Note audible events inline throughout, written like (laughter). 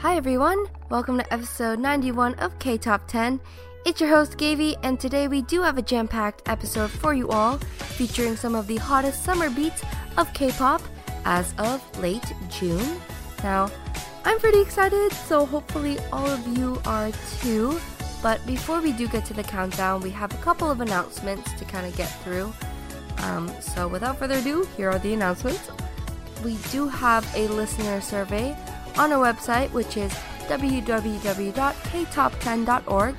Hi everyone, welcome to episode 91 of K Top 10. It's your host Gavi, and today we do have a jam packed episode for you all, featuring some of the hottest summer beats of K pop as of late June. Now, I'm pretty excited, so hopefully all of you are too. But before we do get to the countdown, we have a couple of announcements to kind of get through. Um, so without further ado, here are the announcements. We do have a listener survey on our website, which is www.ktop10.org,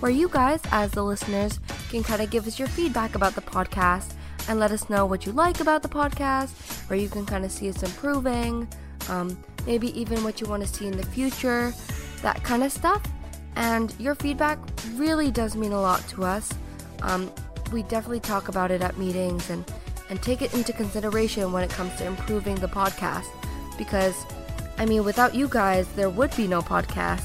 where you guys, as the listeners, can kind of give us your feedback about the podcast and let us know what you like about the podcast, where you can kind of see us improving, um, maybe even what you want to see in the future, that kind of stuff. And your feedback really does mean a lot to us. Um, we definitely talk about it at meetings and, and take it into consideration when it comes to improving the podcast because I mean, without you guys, there would be no podcast.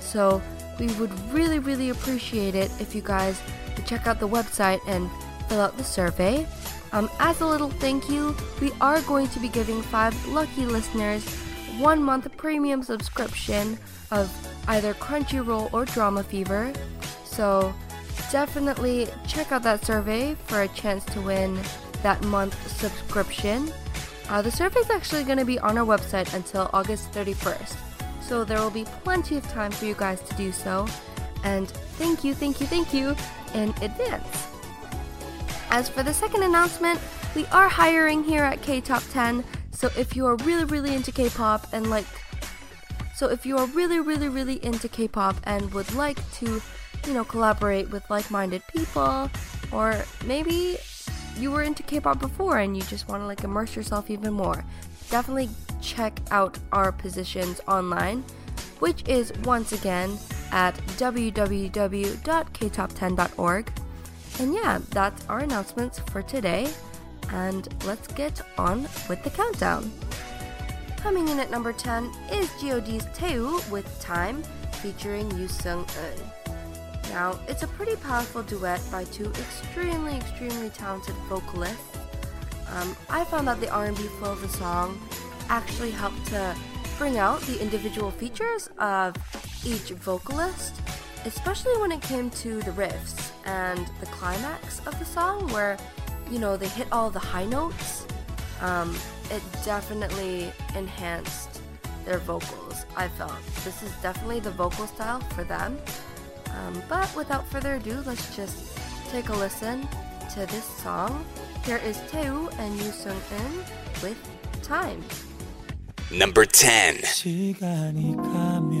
So we would really, really appreciate it if you guys would check out the website and fill out the survey. Um, as a little thank you, we are going to be giving five lucky listeners one month premium subscription of either Crunchyroll or Drama Fever. So definitely check out that survey for a chance to win that month subscription. Uh, the survey is actually going to be on our website until August 31st, so there will be plenty of time for you guys to do so. And thank you, thank you, thank you in advance. As for the second announcement, we are hiring here at K Top 10, so if you are really, really into K pop and like so if you are really, really, really into K-pop and would like to, you know, collaborate with like-minded people, or maybe you were into K-pop before and you just want to like immerse yourself even more, definitely check out our positions online, which is once again at www.ktop10.org. And yeah, that's our announcements for today. And let's get on with the countdown. Coming in at number 10 is GOD's Taewoo with Time featuring Yoo Sung Eun. Now, it's a pretty powerful duet by two extremely, extremely talented vocalists. Um, I found that the R&B flow of the song actually helped to bring out the individual features of each vocalist, especially when it came to the riffs and the climax of the song, where you know they hit all the high notes. Um, it definitely enhanced their vocals. I felt this is definitely the vocal style for them. Um, but without further ado, let's just take a listen to this song. Here is Teu and Yoo Sung Eun with Time. Number 10. 시간이 가면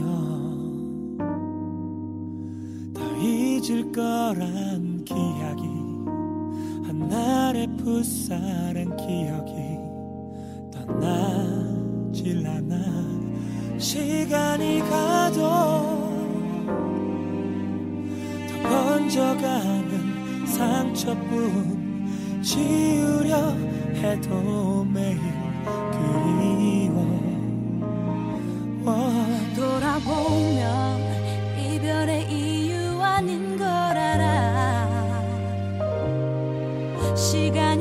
다 잊을 거란 한날의 기억이 떠나질 않아 시간이 가도 번져가는 상처뿐 지우려 해도 매일 그리워. 돌아보면 이별의 이유 아닌 걸 알아. 시간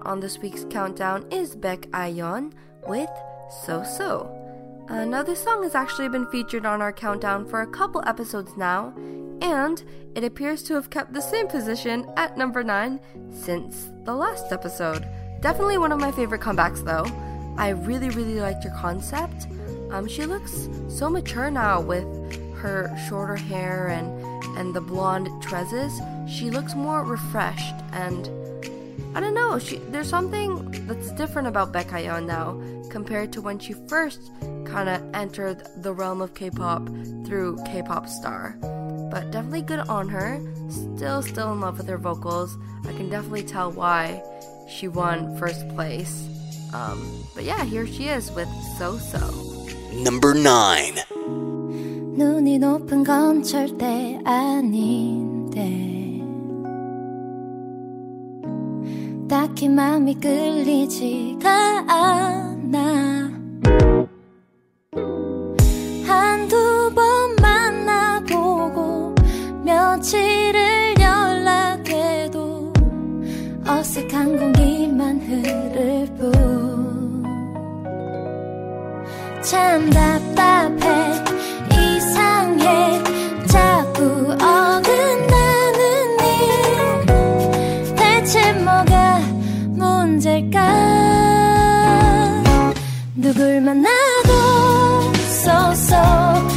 on this week's countdown is Baek A Yeon with So So. Uh, now, this song has actually been featured on our countdown for a couple episodes now, and it appears to have kept the same position at number 9 since the last episode. Definitely one of my favorite comebacks, though. I really, really liked her concept. Um, she looks so mature now with her shorter hair and, and the blonde tresses. She looks more refreshed and I don't know. She, there's something that's different about Baek A Yeon now compared to when she first kind of entered the realm of K-pop through K-pop star. But definitely good on her. Still, still in love with her vocals. I can definitely tell why she won first place. Um, but yeah, here she is with So So. Number nine. 눈이 높은 건 절대 아닌데. 딱히 마음이 끌리지가 않아. 한두 번 만나보고 며칠을 연락해도 어색한 공기만 흐를 뿐. 참 답답해 얼굴만 나도 so so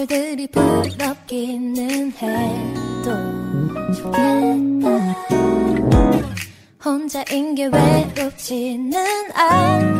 커플들이 부럽기는 해도 좋겠다. 혼자인 게 외롭지는 않아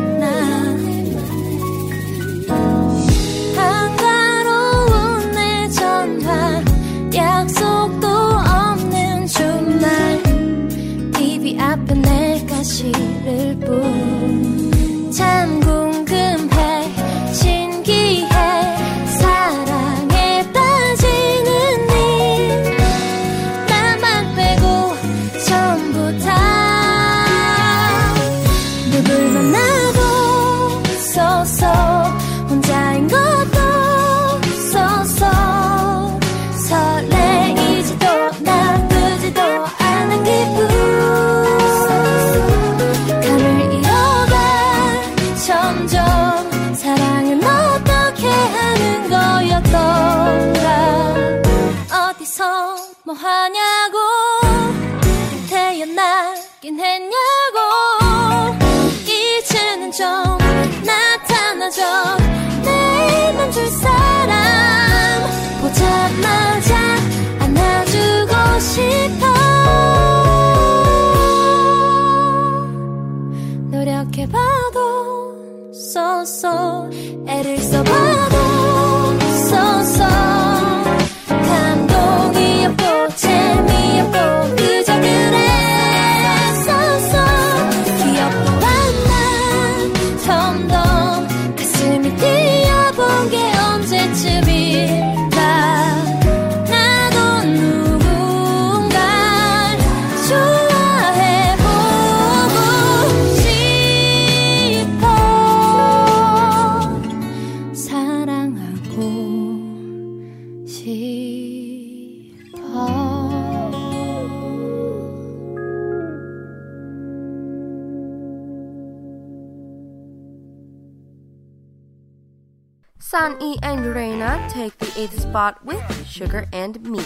Sunny and Raina take the eighth spot with Sugar and Me.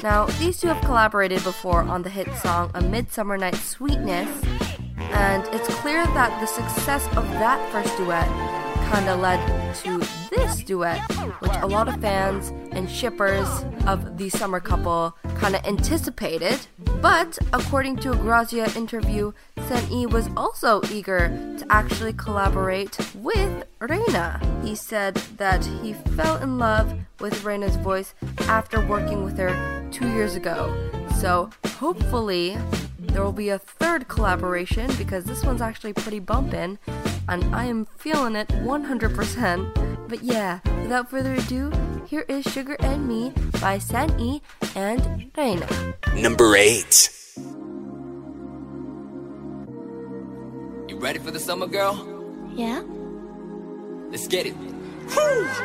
Now, these two have collaborated before on the hit song A Midsummer Night's Sweetness, and it's clear that the success of that first duet kinda led to this duet, which a lot of fans and shippers of the summer couple kinda anticipated. But according to a Grazia interview, Sen-E was also eager to actually collaborate with Raina. He said that he fell in love with Raina's voice after working with her two years ago. So hopefully there will be a third collaboration because this one's actually pretty bumpin', and I am feeling it 100%. But yeah, without further ado, here is Sugar and Me by San E and Raina. Number 8. You ready for the summer, girl? Yeah. Let's get it.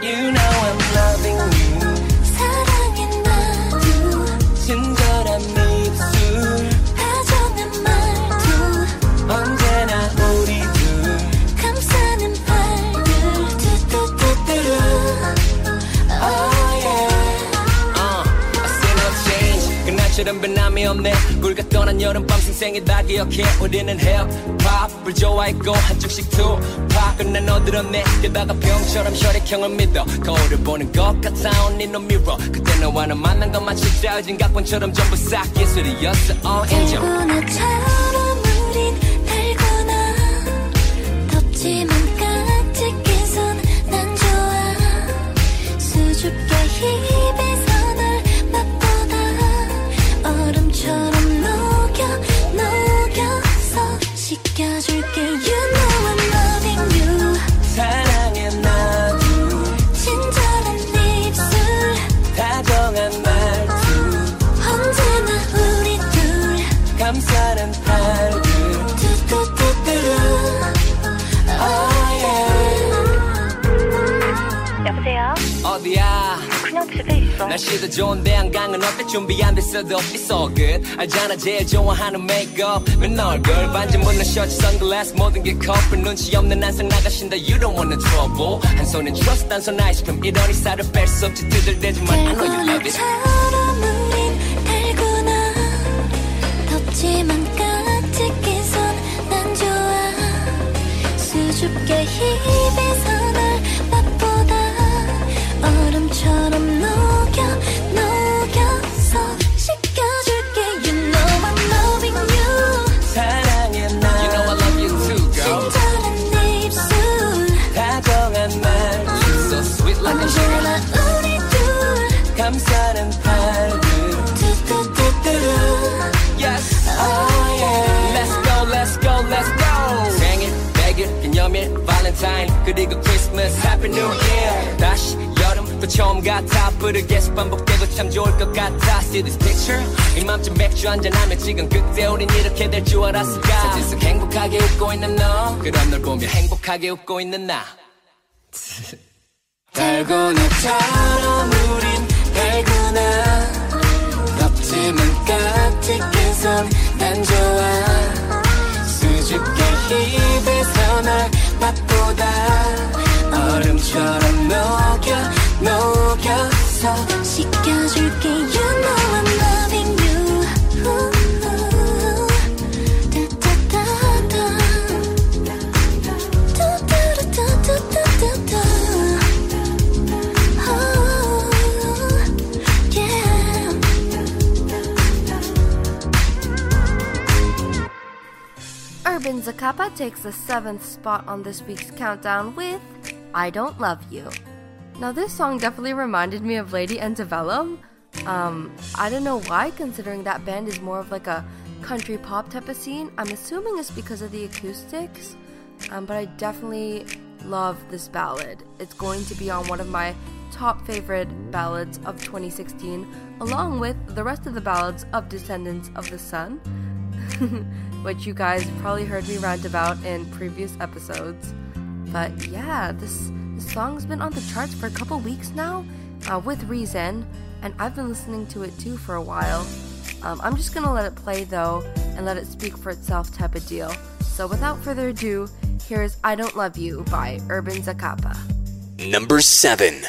You know I'm loving you. 사랑해 나도 친절한 입술. 언제나 우리 둘. 감싸는 팔들 뚜뚜뚜뚜루 Oh yeah Uh, I see no change. 그날처럼 변함이 없네. 굴가 떠난 여름밤 생생히 다 기억해. 우리는 힙합을 좋아했고 한쪽씩 투팍. 끝난 너들었네. 게다가 병처럼 혈액형을 믿어. 거울을 보는 것 같아. Only no mirror. 그때 너와 나 만난 것만 진짜진 각본처럼 전부 싹 예술이었어. Oh, 인 덥지만 까짓기선 난 좋아. 수줍게 입 날씨도 좋은데 한강은 어때? 준비 안 됐어도 all good. 알잖아 제일 좋아하는 메이크업 맨 얼굴 반지 묻는 셔츠 선글라스 모든 게 커플. 눈치 없는 한상 나가신다 You don't want no trouble. 한 손엔 trust 한손 아이스크림 이러니 살을 뺄수 없지. 두들대지만 I know you love it. 달고나처럼 우린 달고나. 덥지만 까짓기선 난 좋아. 수줍게 입에서 널 맛보다 얼음처럼 처음 같아. 부르게서 반복되고 참 좋을 것 같아. See this picture? 이맘쯤 맥주 한잔하면 지금 그때 우린 이렇게 될 줄 알았을까? 사진 속 행복하게 웃고 있는 너. 그런 널 보며 행복하게 웃고 있는 나. (laughs) 달고나처럼 우린 달고나 덥지만 까짓기선 난 좋아 수줍게 입에서 날 맛보다 얼음처럼 녹여 녹여서 식혀줄게 You know I'm loving you 우우. 따따따따. 뚜뚜루뚜뚜뚜뚜뚜. Oh, yeah. Urban Zacapa takes the seventh spot on this week's countdown with I Don't Love You. Now, this song definitely reminded me of Lady Antebellum. Um, I don't know why, considering that band is more of like a country pop type of scene. I'm assuming it's because of the acoustics, um, but I definitely love this ballad. It's going to be on one of my top favorite ballads of 2016, along with the rest of the ballads of Descendants of the Sun. (laughs) which you guys probably heard me rant about in previous episodes. But yeah, this, the song's been on the charts for a couple weeks now, uh, with reason, and I've been listening to it too for a while. Um, I'm just gonna let it play though and let it speak for itself type of deal. So without further ado, here's I Don't Love You by Urban Zacapa. Number 7.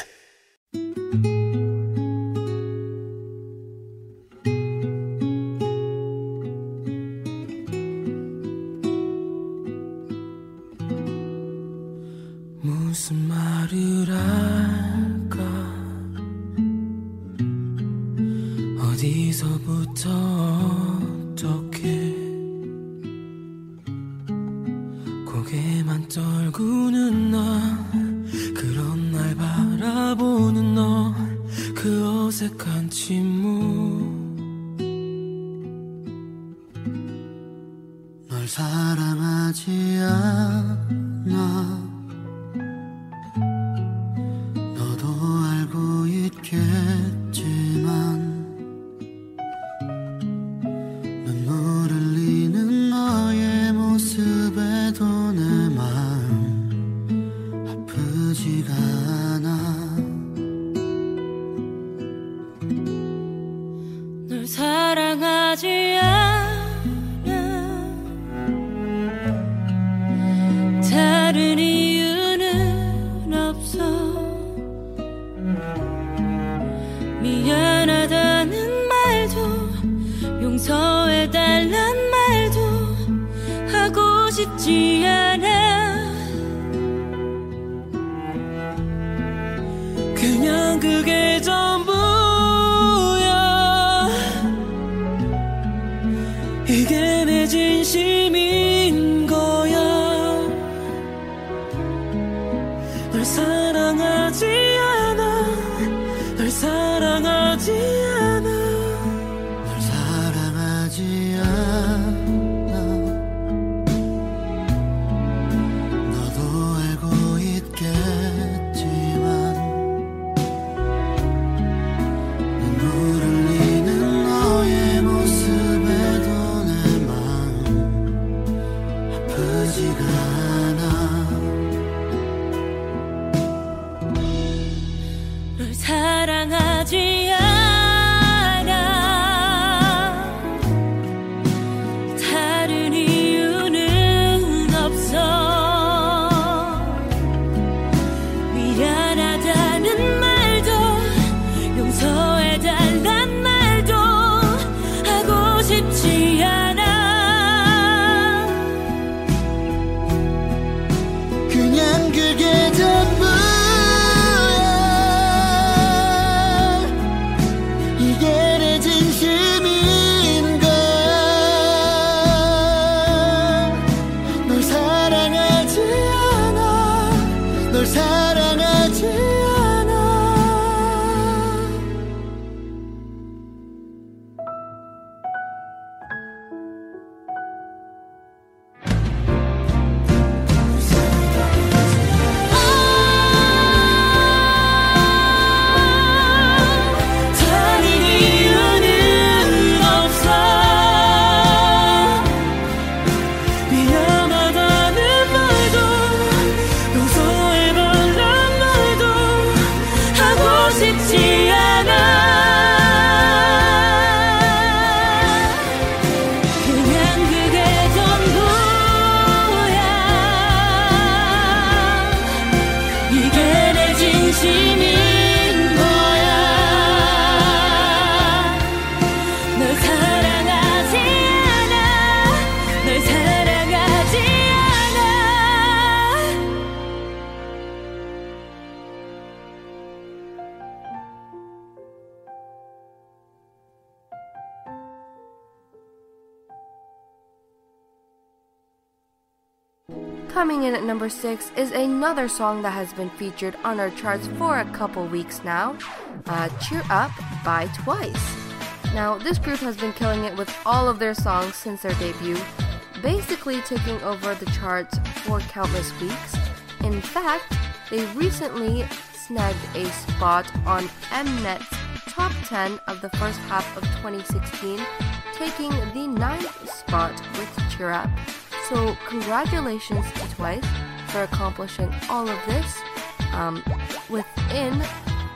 in at number 6 is another song that has been featured on our charts for a couple weeks now uh, Cheer Up by Twice. Now, this group has been killing it with all of their songs since their debut, basically taking over the charts for countless weeks. In fact, they recently snagged a spot on Mnet's top 10 of the first half of 2016, taking the ninth spot with Cheer Up. So, congratulations to Twice for accomplishing all of this um, within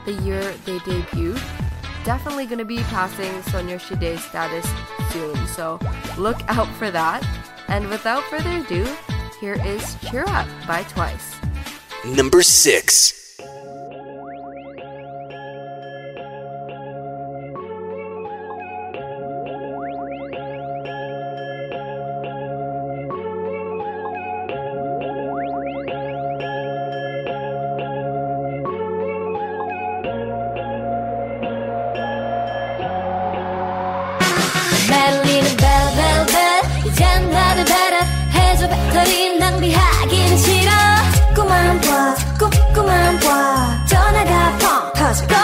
the year they debuted. Definitely going to be passing Sonyeo Sidae status soon, so look out for that. And without further ado, here is Cheer Up by Twice. Number 6 꼼꼼한 봐. 꼼꼼한 봐. 전화가 펑 터져.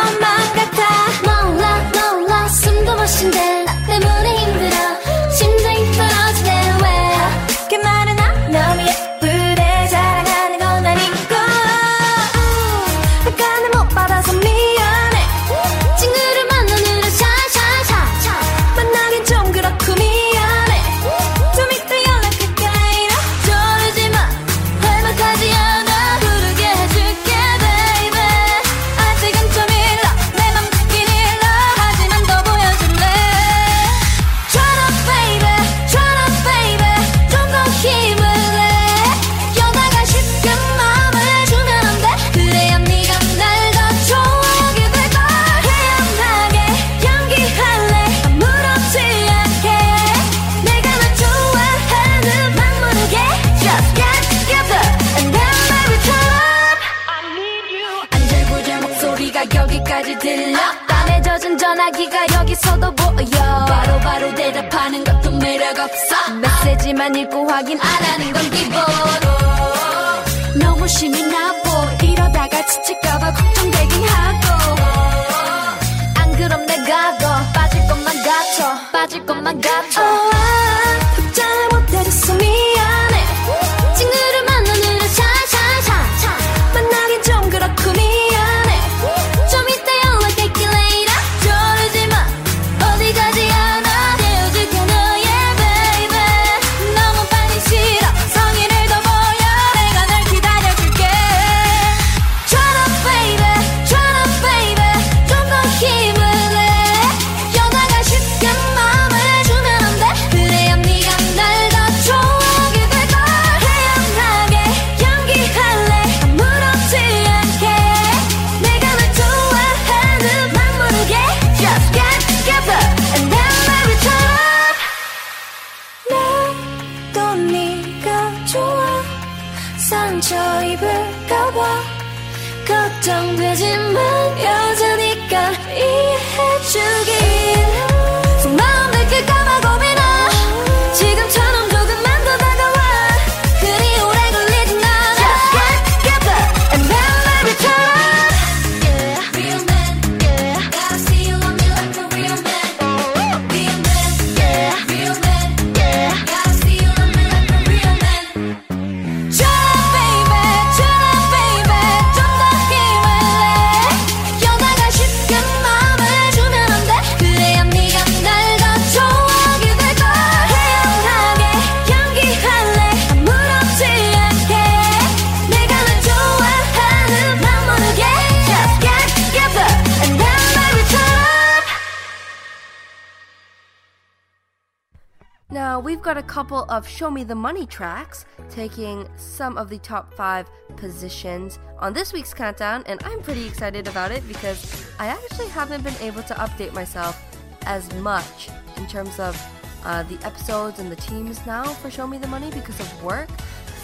of Show Me the Money tracks, taking some of the top five positions on this week's countdown, and I'm pretty excited about it because I actually haven't been able to update myself as much in terms of uh, the episodes and the teams now for Show Me the Money because of work.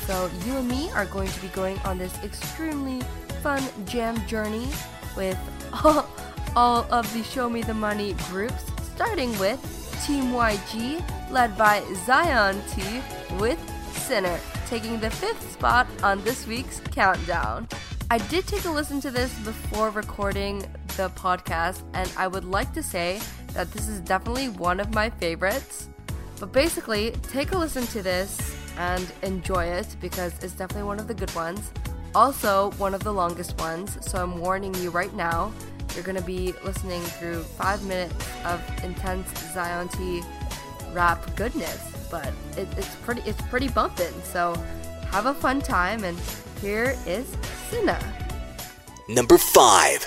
So you and me are going to be going on this extremely fun jam journey with (laughs) all, all of the Show Me the Money groups, starting with Team YG, led by Zion T, with Sinner, taking the fifth spot on this week's countdown. I did take a listen to this before recording the podcast, and I would like to say that this is definitely one of my favorites. But basically, take a listen to this and enjoy it because it's definitely one of the good ones. Also, one of the longest ones, so I'm warning you right now. You're going to be listening through five minutes of intense Zion T rap goodness, but it, it's pretty it's pretty bumping. So have a fun time, and here is Sina. Number five.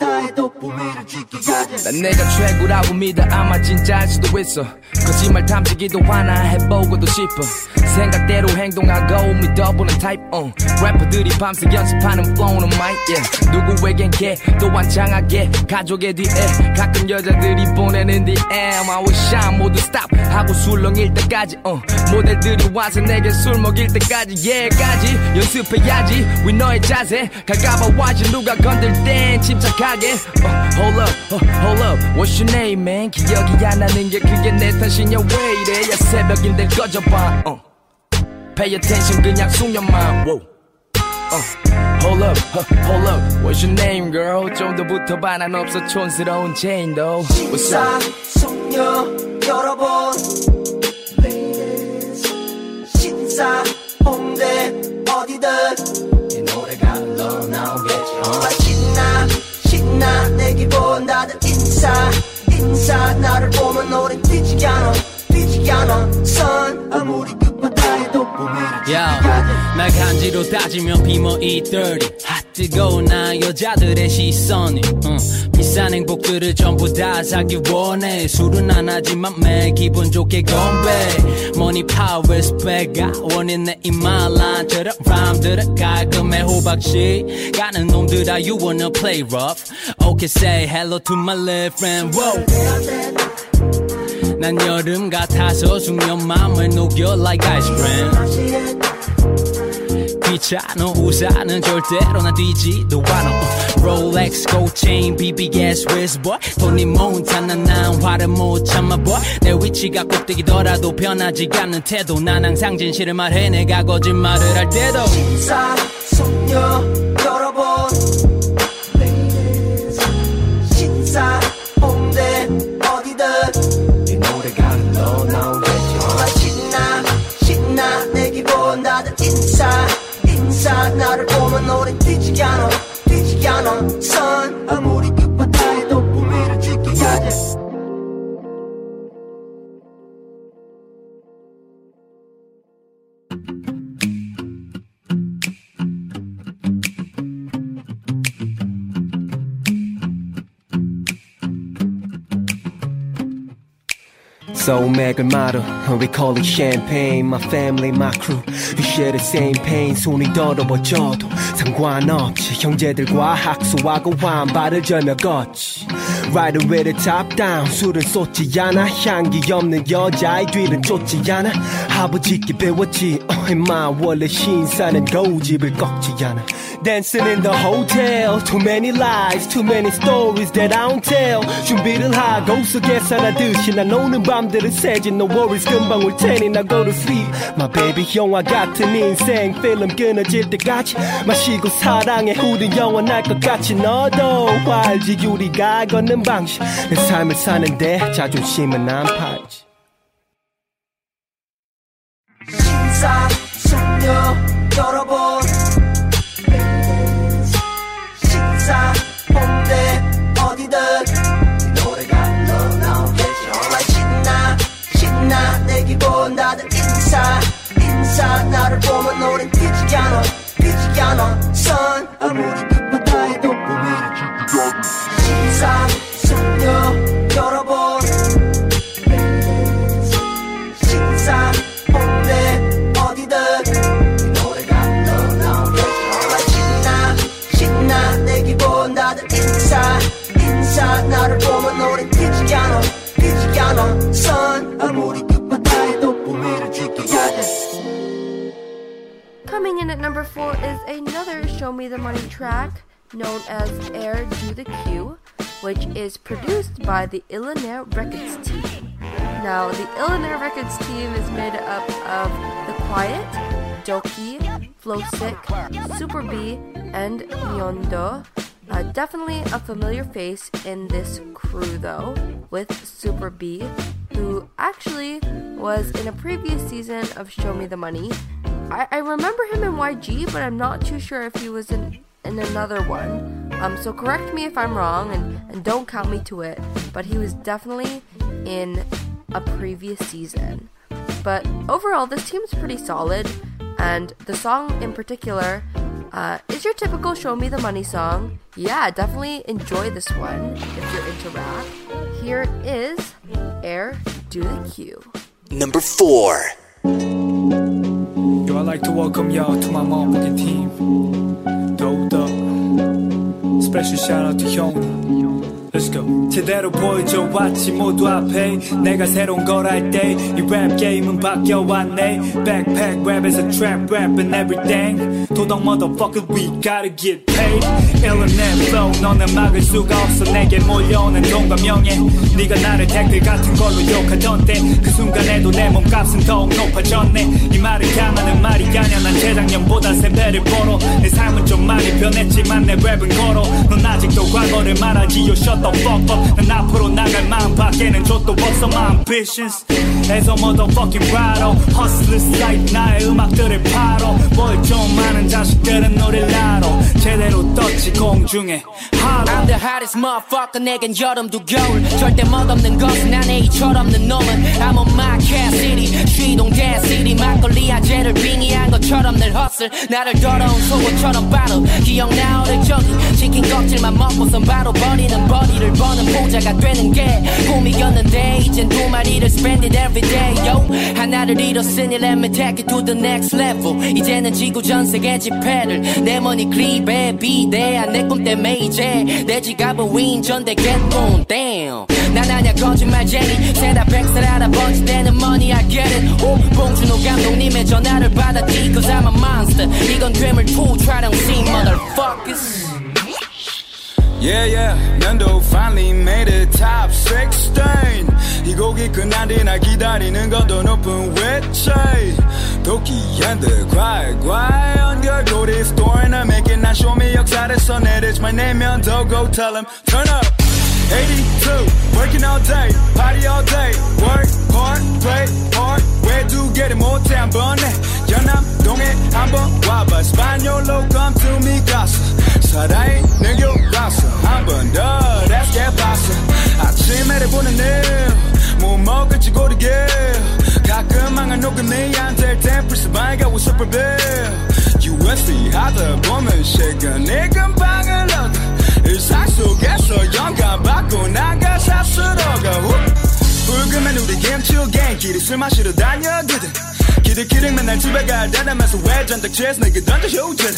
아무리 급하다 해도 꿈이를 지키자지. 난 내가 최고라고 믿어. 아마 진짜일 수도 있어. 거짓말 탐지기도 하나 해보고도 싶어 생각대로 행동하고 믿어보는 타입 uh. 래퍼들이 밤새 연습하는 flow는 mic yeah. 누구에겐 개 또한 장하게 가족의 뒤에. 가끔 여자들이 보내는 DM I will shine 모두 stop. 하고 술렁일 때까지 uh. 모델들이 와서 내게 술 먹일 때까지 예까지. 연습해야지. 위 너의 자세. 갈까봐 와지. 누가 건들 땐 침착하게 uh, Hold up, uh, hold up. What's your name man? 기억이 안 나는 게 그게 내 탓이냐? 왜 이래 야 새벽인데 꺼져봐 uh. Pay attention 그냥 숙련만. Wow. uh. Hold up, uh, hold up. What's your name girl? 좀더 붙어봐. 난 없어 촌스러운 체인도. What's up? 신사 숙녀 여러분. Ladies 신사 홍대 어디든. 이 노래가 흘러 나오겠지 정말 신나 신나. 내 기분 다들 인사 인사. 나를 보면 노래 뛰지 않아 뛰지 않아. 선 아무리 급하다 해도 날 간지로 따지면 비모 E30 핫 뜨거운 나 여자들의 시선이. 응. 비싼 행복들을 전부 다 사기 원해. 술은 안 하지만 매 기분 좋게 건배. Money, power, respect가 원인 내 이말란처럼 rhyme들은 깔끔해 호박씨. 가는 놈들아 you wanna play rough? Okay say hello to my little friend. Whoa. 난 여름 같아서 숙녀 맘을 녹여 like ice cream. 귀찮아 우산은 절대로 난 뛰지도 않아. 롤렉스 고체인 BBS wristboy 토니 몬타나 난 화를 못 참아 boy. 내 위치가 꼭대기더라도 변하지 않는 태도. 난 항상 진실을 말해 내가 거짓말을 할 때도. 신사 숙녀 여러분 ya no So 맥을 말어 We call it champagne My family, my crew We share the same pain 손이 더러워져도 상관없지 형제들과 학수하고 환발을 절며 걷지 Riding with the top down 술은 쏟지 않아 향기 없는 여자의 뒤를 쫓지 않아 아버지께 배웠지 Oh 임마 원래 신사는 고집을 꺾지 않아 Dancing in the hotel. Too many lies Too many stories that I don't tell. 준비를 하고서 계산하듯이 난 오는 밤들은 새지 No worries. 금방 올 테니 나 go to sleep. My baby 영화 같은 인생. 필름 끊어질 때까지 마시고 사랑해. 우린 영원할 것 같이 너도 알지. 우리가 걷는 방식. 내 삶을 사는데 자존심은 안 팔지. 신사 숙녀 여러분 내 기분 다들 인사 인사. 나를 보면 않아 뛰지 않아 선. 아무리 In at number four is another Show Me the Money track known as Air Do the Q, which is produced by the Illionaire Records team. Now, the Illionaire Records team is made up of The Quiett, Dok2, Flowsik, Super B, and Nyondo. Uh, definitely a familiar face in this crew, though, with Superbee, who actually was in a previous season of Show Me the Money. I, I remember him in YG, but I'm not too sure if he was in, in another one. Um, so correct me if I'm wrong and, and don't count me to it, but he was definitely in a previous season. But overall, this team's pretty solid, and the song in particular Uh, is your typical Show Me the Money song? Yeah, definitely enjoy this one if you're into rap. Here is Air Do the Q. Number 4. Yo, I'd like to welcome y'all to my motherfucking team. Dope up. Special shout out to 형이. Let's go. 제대로 보여줘 왔지 모두 앞에. 내가 새로운 걸 할 때 이 랩 게임은 바뀌어왔네. Backpack 랩에서 rap and everything. 도덕 motherfucker we gotta get paid. 일어낸 flow 너는 막을 수가 없어. 내게 몰려오는 돈과 명예. 네가 나를 댓글 같은 걸로 욕하던 때 그 순간에도 내 몸값은 더욱 높아졌네. 이 말을 향하는 말이 아냐 난 재작년보다 세 배를 벌어 내 삶은 좀 많이 변했지만 내 랩은 걸어. 넌 아직도 과거를 말하지 You shut the fuck up 난 앞으로 나갈 마음 밖에는 족도 없어 my ambitions. As a motherfucking rider Hustlers like 나의 음악들을 팔어. 뭘좀 아는 자식들은 노래를 알아. 제대로 떴지 공중에. I'm the hottest motherfucker 내겐 여름도 겨울. 절대 멋없는 것은 난 A 철없는 놈은. I'm on my cat city 쉬동 댄 city. 막걸리 아재를 빙의한 것처럼 늘 헛슬 나를 더러운 속옷처럼 바로 기억나 어릴 적이 치킨 껍질만 먹고선 바로 버리는 버리 를 버는 보자가 되는 게 꿈이었는데 이젠 두 마리를 spend it every day yo. 하나를 잃었으니 let me take it to the next level. 이제는 지구 전 세계 지폐를 내 머니 클립에 비대한 내꿈 때문에 이제 내 지갑은 get on damn. 난 아냐 거짓말쟁이 세다 백살 알아버지 되는 money I get it. 오 봉준호 감독님의 전화를 받았지. Cause I'm a monster. 이건 괴물 2 촬영 scene motherfuckers Yeah, yeah, 면도 finally made it top 16 이 곡이 끝난 뒤 날 기다리는 건 더 높은 외차이 도끼한들 괄괄 연결고리 story나 make it 난 show me 역사에서 내리지 말 내면 더 go tell him turn up 82 working all day party all day work hard play hard 왜 두 개를 못해 한 번에 연남동에 한번 와봐 스파뇰로 come to me 가서 사랑이 안될땐 프리스바이가 with super bill. USD 하다 보면 시간이 금방을 얻어 일상 속에서 영감 받고 나가 삽스러가 불금엔 우리 김치호 갱끼리 술 마시러 다녀거든 기득기득 맨날 집에 갈 때라면서 왜 전덕지에서 내게 던져 효자를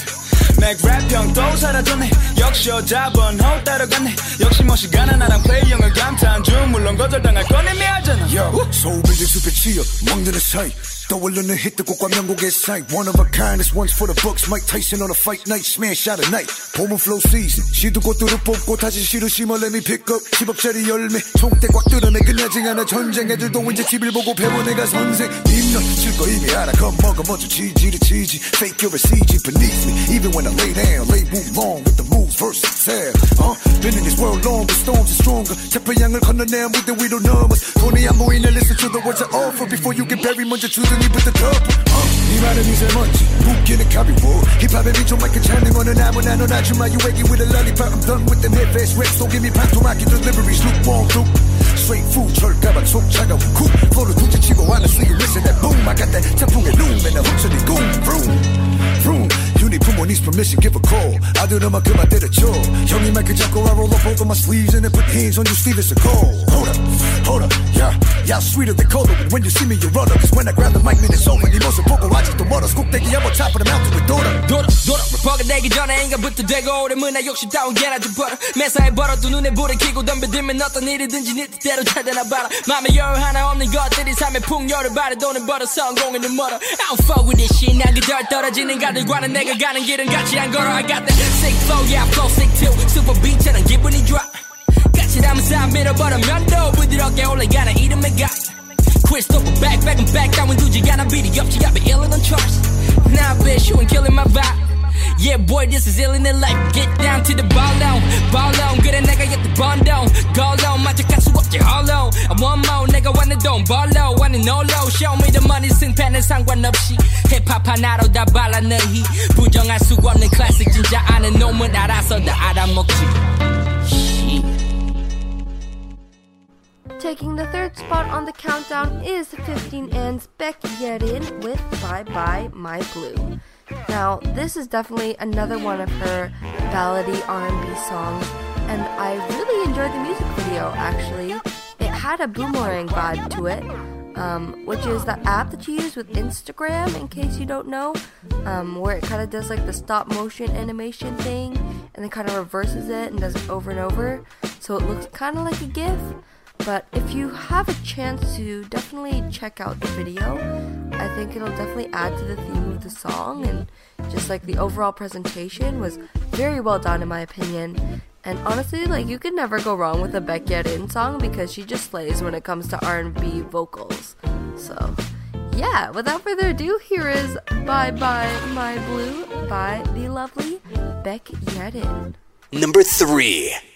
맥랩 형 또 사라졌네. 역시 여자번 호 따라갔네. 역시 뭐 시간은 나랑 플레이형을 감탄 중. 물론 거절당할 건 알잖아. Yo, 소울빌딩 숲에 치여 먹는 사이 떠올르는 히트곡과 명곡의 사이 One of a kind, this one's for the books Mike Tyson on a fight night, smash out a night 봄은 flow season 시도 꽃들을 뽑고 다시 씨를 심어 let me pick up 10억짜리 열매 총대 꽉 들어내 끝나지 않아 전쟁 애들도 이제 TV를 보고 배워 내가 선생 님넌 칠거 이미 알아 겁먹어 먼저 지지를 치지 Fake you're a CG beneath me Even when I lay down, lay move long with the moves versus excel uh, Been in this world long, but storms are stronger 태평양을 건너내 무대 위로 넘어 돈이 안 보이네 listen to the words I offer Before you get buried 먼저 주둥 이부터 덮어 uh, 네 말은 미세먼지 웃기는 가비워 힙합의 비좀 마이크 찾는 거는 아무나 넌 아줌마 You wake with a lollipop I'm done with them headfast raps Don't give me pantomime deliveries lukewarm soup Straight food 철가방 속 차가운 쿡 flow 둥지치고 하는 swing listen that boom I got that 태풍의 loom and the hooks of the goon vroom vroom 유니폼 on needs permission give a call 아들 음악 그만 때려쳐 형이 마이크 잡고 I roll up over my sleeves and then put hands on your sleeve it's a call hold up hold up yeah yeah sweeter than colder but when you see me you run up cause when I grab the mic man it's over 네 모습 보고 아직도 멀어 꼭대기 한번 top of the mountain with daughter 돌아 돌아 래퍼가 되기 전에 인간부터 되고 오래문 나 욕심 따윈 개나 좀 벌어 매사에 벌어도 눈에 불을 켜고 덤벼들면 어떤 일이든지 네 뜻대로 찾아나 봐라 맘에 열 하나 없는 것들이 삶의 풍요를 발에 돈을 벌어 성공은 멀어 I don't fuck with this shit 난 그덜 떨어지는 가들과는 내가 가는 길은 같이 안 걸어 I got that sick flow yeah I flow sick too super beat처럼 기분이 좋아 같이 담으면서 안 밀어버리면 또 부드럽게 올라가는 이름의 가 Quit stop back back and back down 두지 않아 비리 없지 I've been ill on charts Now bitch you ain't killing my vibe Yeah, boy, this is ill in the life. Get down to the ball down, ball down. Good and nigga, get the 번 down, go down. 만족할 수 없지, hollow. I want more, nigga, wanna don't ball low, wanna no low. Show me the money, 승패는 상관없이. 힙합 하나로 다 발라 너희. 부정할 Taking the third spot on the countdown is 15 N's Baek Yerin with Bye Bye My Blue. Now, this is definitely another one of her ballady R&B songs, and I really enjoyed the music video. Actually, it had a boomerang vibe to it, um, which is the app that you use with Instagram. In case you don't know, um, where it kind of does like the stop motion animation thing, and then kind of reverses it and does it over and over, so it looks kind of like a GIF. But if you have a chance to definitely check out the video, I think it'll definitely add to the theme of the song and just like the overall presentation was very well done in my opinion. And honestly, like you could never go wrong with a Baek Yerin song because she just slays when it comes to R&B vocals. So, yeah, without further ado, here is Bye Bye My Blue by the lovely Baek Yerin. Number 3.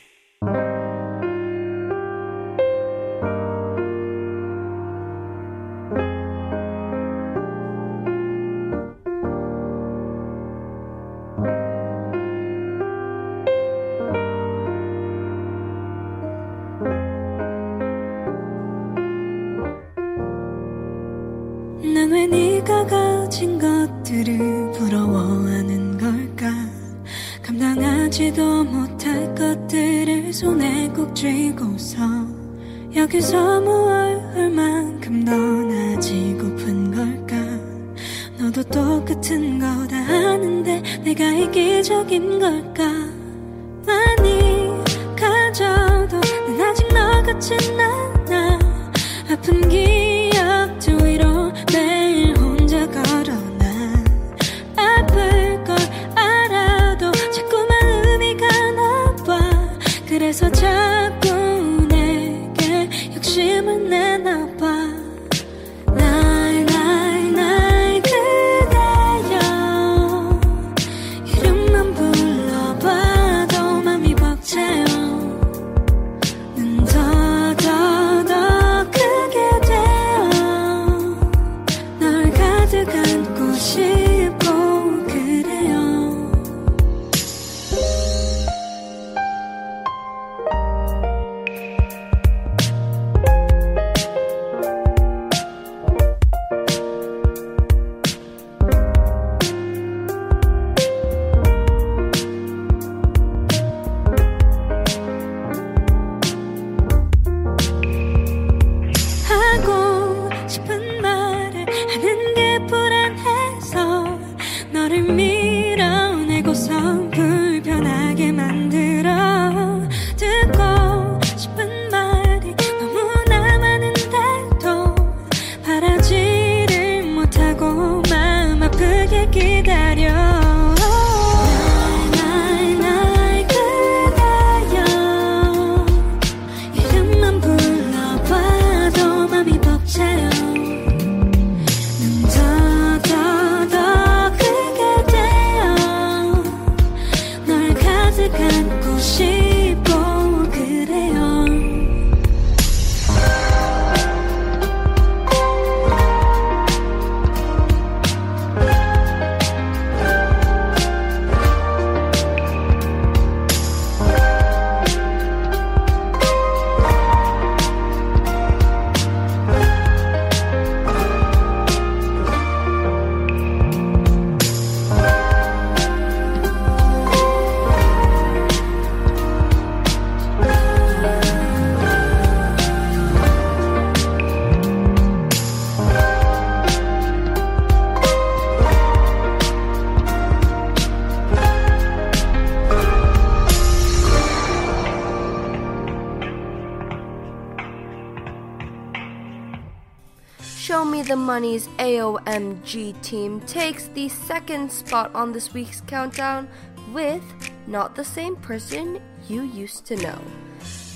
AOMG team takes the second spot on this week's countdown with Not the Same Person You Used to Know.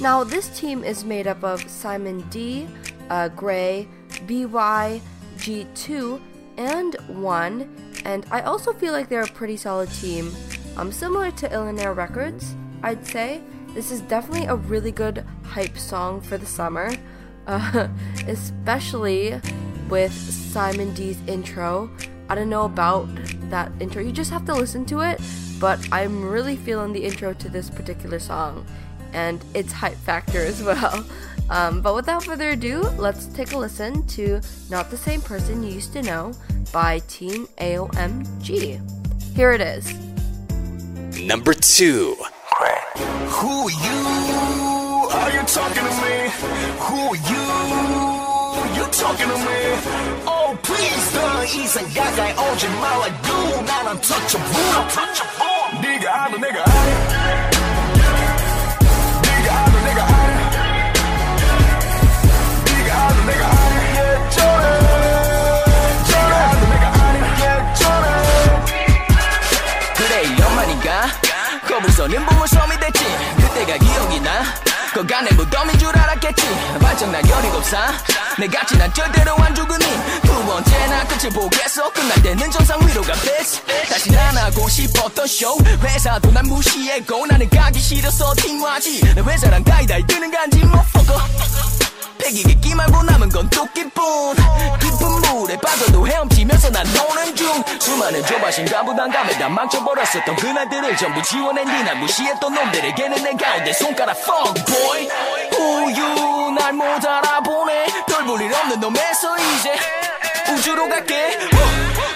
Now, this team is made up of Simon D, uh, Gray, BewhY, G2, and 1, and I also feel like they're a pretty solid team. Um, similar to Illionaire Records, I'd say. This is definitely a really good hype song for the summer, (laughs) uh, especially with Simon D's intro. I don't know about that intro, you just have to listen to it, but I'm really feeling the intro to this particular song and its hype factor (laughs) as well. Um, but without further ado, let's take a listen to Not the Same Person You Used to Know by Team AOMG. Here it is. Number 2. Who you? Are you talking to me? Who you? You talking to me? Oh please 더 이상 가까이 오지 말아요 난 untouchable 네가 알아 내가 알아 네가 알아 내가 알아 네가 알아 내가 알아 Yeah 저래 네가 알아 내가 알아 Yeah 저래 그래 연말인가 거북선은 부을 섬이 됐지. 그때가 기억이 나 거간의 무덤인 줄 알았겠지. 발정난 17살 내가 지난 절대로 안 죽으니 두 번째 나 끝을 보겠어. 끝날 때는 정상 위로가 됐어 다시 안 하고 싶었던 쇼 회사도 난 무시했고 나는 가기 싫어서 팅화지. 내 회사랑 다이다이 뜨는 간지 motherfucker. 패기게 끼 말고 남은 건 토끼뿐 깊은 물에 빠져도 헤엄치면서 난 노는 중. 수많은 조바심과 부담감에 다 망쳐버렸었던 그날들을 전부 지워낸 뒤날 무시했던 놈들에게는 내 가운데 손가락 fuck boy. 우유 날 못 알아보네. 별 볼 일 없는 놈에서 이제 우주로 갈게.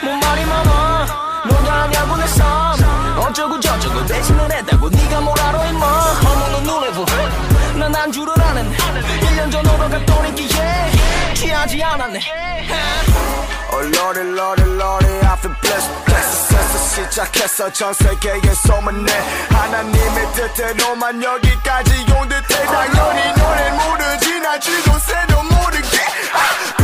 뭔 말이 많아? 너가 아냐고 내 삶. 어쩌고 저쩌고 대신을 했다고 네가 뭘 알아 임마? 어머는 누레부 난안 줄을 아는 1년 전으로 갔더니 기회 취하지 않았네. Oh lordy lordy lordy I feel blessed 시작했어 전 세계에 소문내. 하나님의 뜻대로만 여기까지 온 듯해. 당연히 너넨 모르지 나 쥐도 새도 모르게. 아,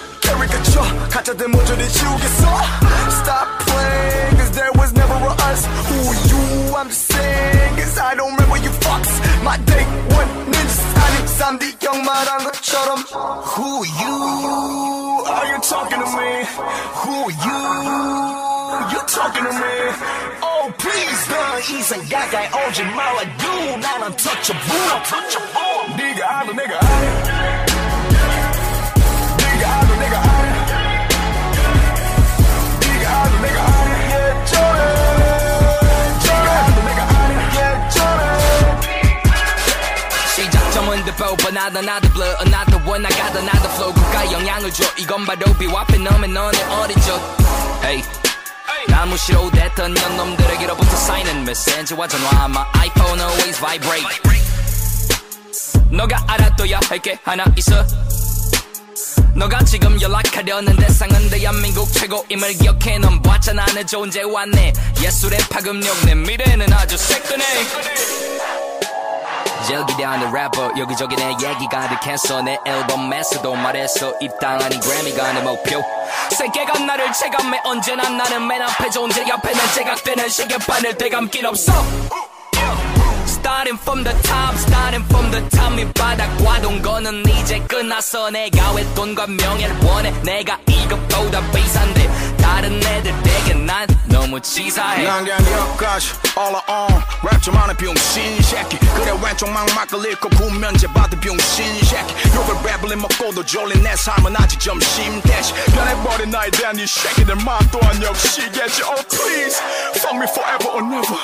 caricature 가짜들 모조리 지우겠어 Stop playing cause there was never a us Who you I'm just saying cause I don't remember you fucks My day one ninjas 아님 3D 형 말한 것처럼 Who you Are you talking to me Who you You talking to me Oh please 더 이상 가까이 오지 말아요 난 untouchable 네가 알아 내가 알아 Bow but not another blood another one I got another flow. 국가 영향을 줘. 이건 바로 비와페 너면 너네 어리죠. Hey. 나 무시로 됐던 년놈들에게로부터 쌓이는 메시지와 전화 My iPhone always vibrate. 너가 알아둬야 할 게 하나 있어. 너가 지금 연락하려는 대상은 대한민국 최고임을 기억해. 넌 봤잖아 내 존재와 내 예술의 파급력 내 미래는 아주 새끈해 제일 기대하는 래퍼 여기저기 내 얘기 가득했어 내 앨범에서도 말했어. 입당 아닌 그래미가 내 목표. 세계가 나를 체감해. 언제나 나는 맨 앞에 존재 옆에는 제각되는 시계판을 되감긴 없어. Starting from the top, starting from the top. 밑바닥과 동거는 이제 끝났어. 내가 왜 돈과 명예를 원해. 내가 이것보다 비싼데 다른 애들에게 난 너무 치사해. 난 그냥 여기까지 all. I own 랩 좀 하는 병신 새끼. 그래 왼쪽만 막을 읽고 구면제 받은 병신 새끼. 욕을 랩을 먹고도 졸린 내 삶은 아직 점심 대시 변해버린 나에 대한 이 새끼들 마음 또한 역시겠지. Oh please fuck me forever or never.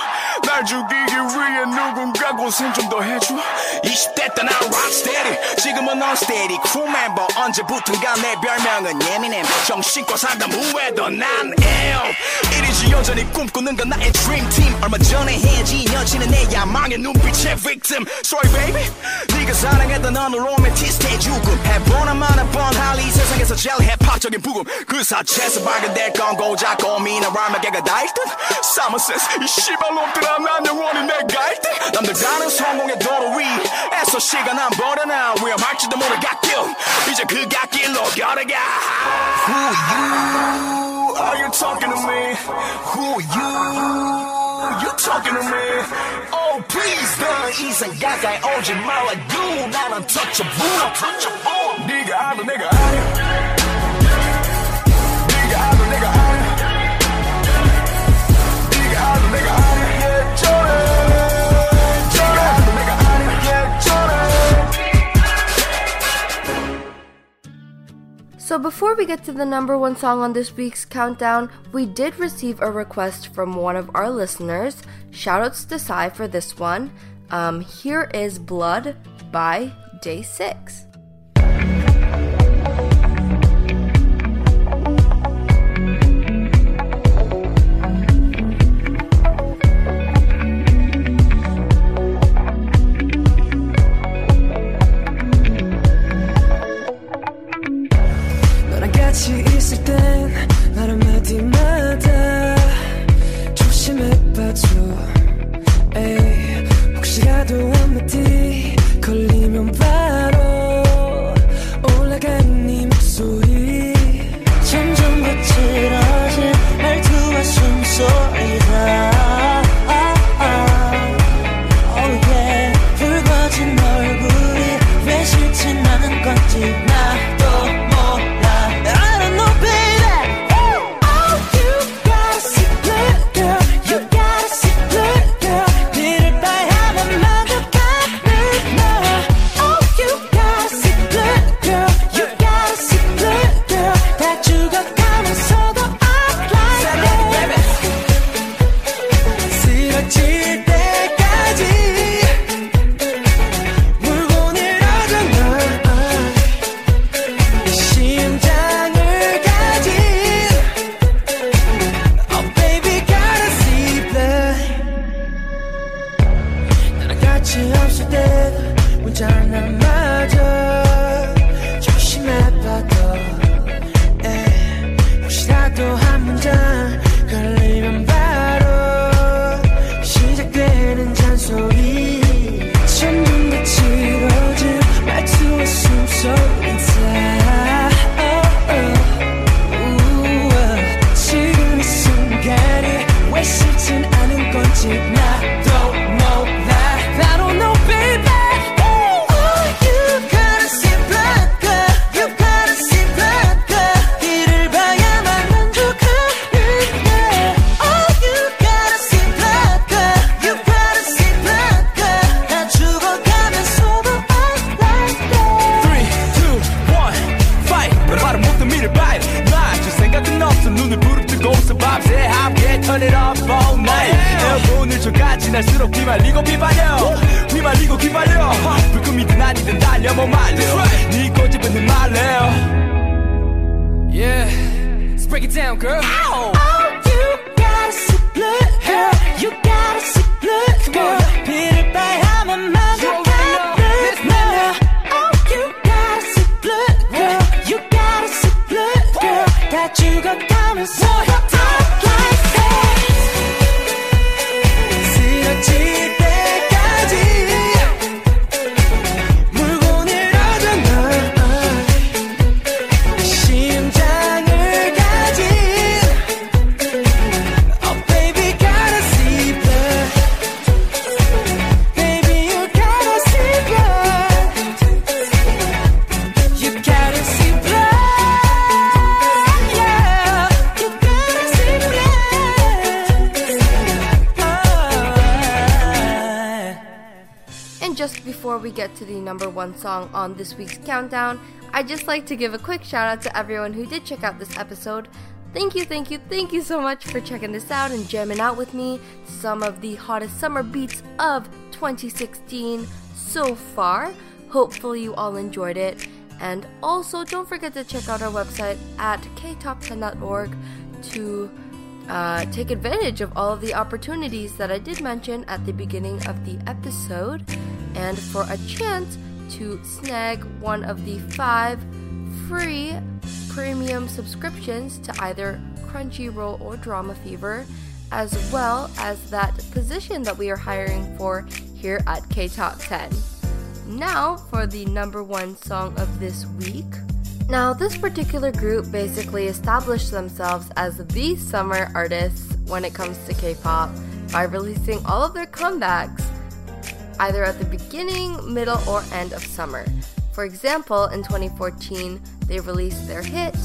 날 죽이기 위해 누군가 고생 좀 더 해줘. 20대 때난 rocksteady 지금은 unsteady crew member 언제부턴가 내 별명은 예민해 정신과 살다 무해도 난 ill 이리지 여전히 꿈꾸는 건 나의 dream team. 얼마 전에 헤어진 여친은 내 야망의 눈빛의 victim. Sorry baby. 네가 사랑했던 어느 로맨티스트의 죽음. 해보나 마나 뻔할 이 세상에서 제일 힙합적인 부금. 그 사체에서 발견될 건 고작 고민한 랄마개가 다 1등 Summer says 이 씨발 놈들아 난 영원히 내가 1등 남들 가는 성공의 도로 위에서 시간 안 버려나 위험할지도 모를 갓길 이제 그 갓길로 걸어가. Who you are you talking to me? Who are you? You talking to me? Oh, please, the 이상 가까이 오지 touch your untouchable. Nigga, I'm a nigga. I am. So before we get to the number one song on this week's countdown, we did receive a request from one of our listeners. Shoutouts to Sai for this one. Um, here is Blood by Day 6. to the number one song on this week's countdown, I'd just like to give a quick shout out to everyone who did check out this episode. Thank you, thank you, thank you so much for checking this out and jamming out with me. Some of the hottest summer beats of 2016 so far. Hopefully, you all enjoyed it. And also, don't forget to check out our website at ktop10.org to uh, take advantage of all of the opportunities that I did mention at the beginning of the episode and for a chance to snag one of the five free premium subscriptions to either Crunchyroll or Drama Fever, as well as that position that we are hiring for here at K Top 10. Now for the number one song of this week. Now, this particular group basically established themselves as the summer artists when it comes to K pop by releasing all of their comebacks either at the beginning, middle, or end of summer. For example, in 2014, they released their hit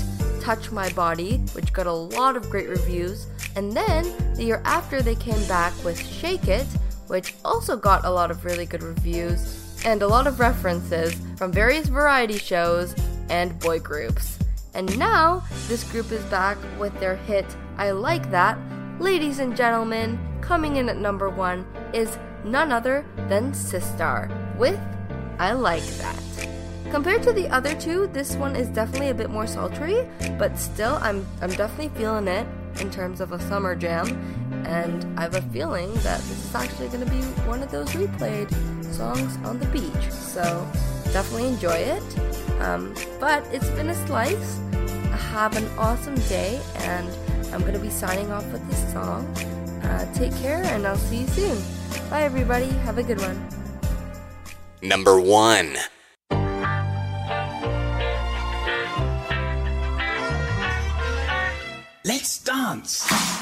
Touch My Body, which got a lot of great reviews, and then the year after, they came back with Shake It, which also got a lot of really good reviews and a lot of references from various variety shows and boy groups. And now, this group is back with their hit I Like That. Ladies and gentlemen, coming in at number one is none other than Sistar with I Like That. Compared to the other two, this one is definitely a bit more sultry, but still I'm I'm definitely feeling it in terms of a summer jam, and I have a feeling that this is actually going to be one of those replayed songs on the beach. So definitely enjoy it. Um, but it's been a slice. Have an awesome day, and I'm going to be signing off with this song. Uh, take care, and I'll see you soon. Bye, everybody. Have a good one. Number one. Let's dance.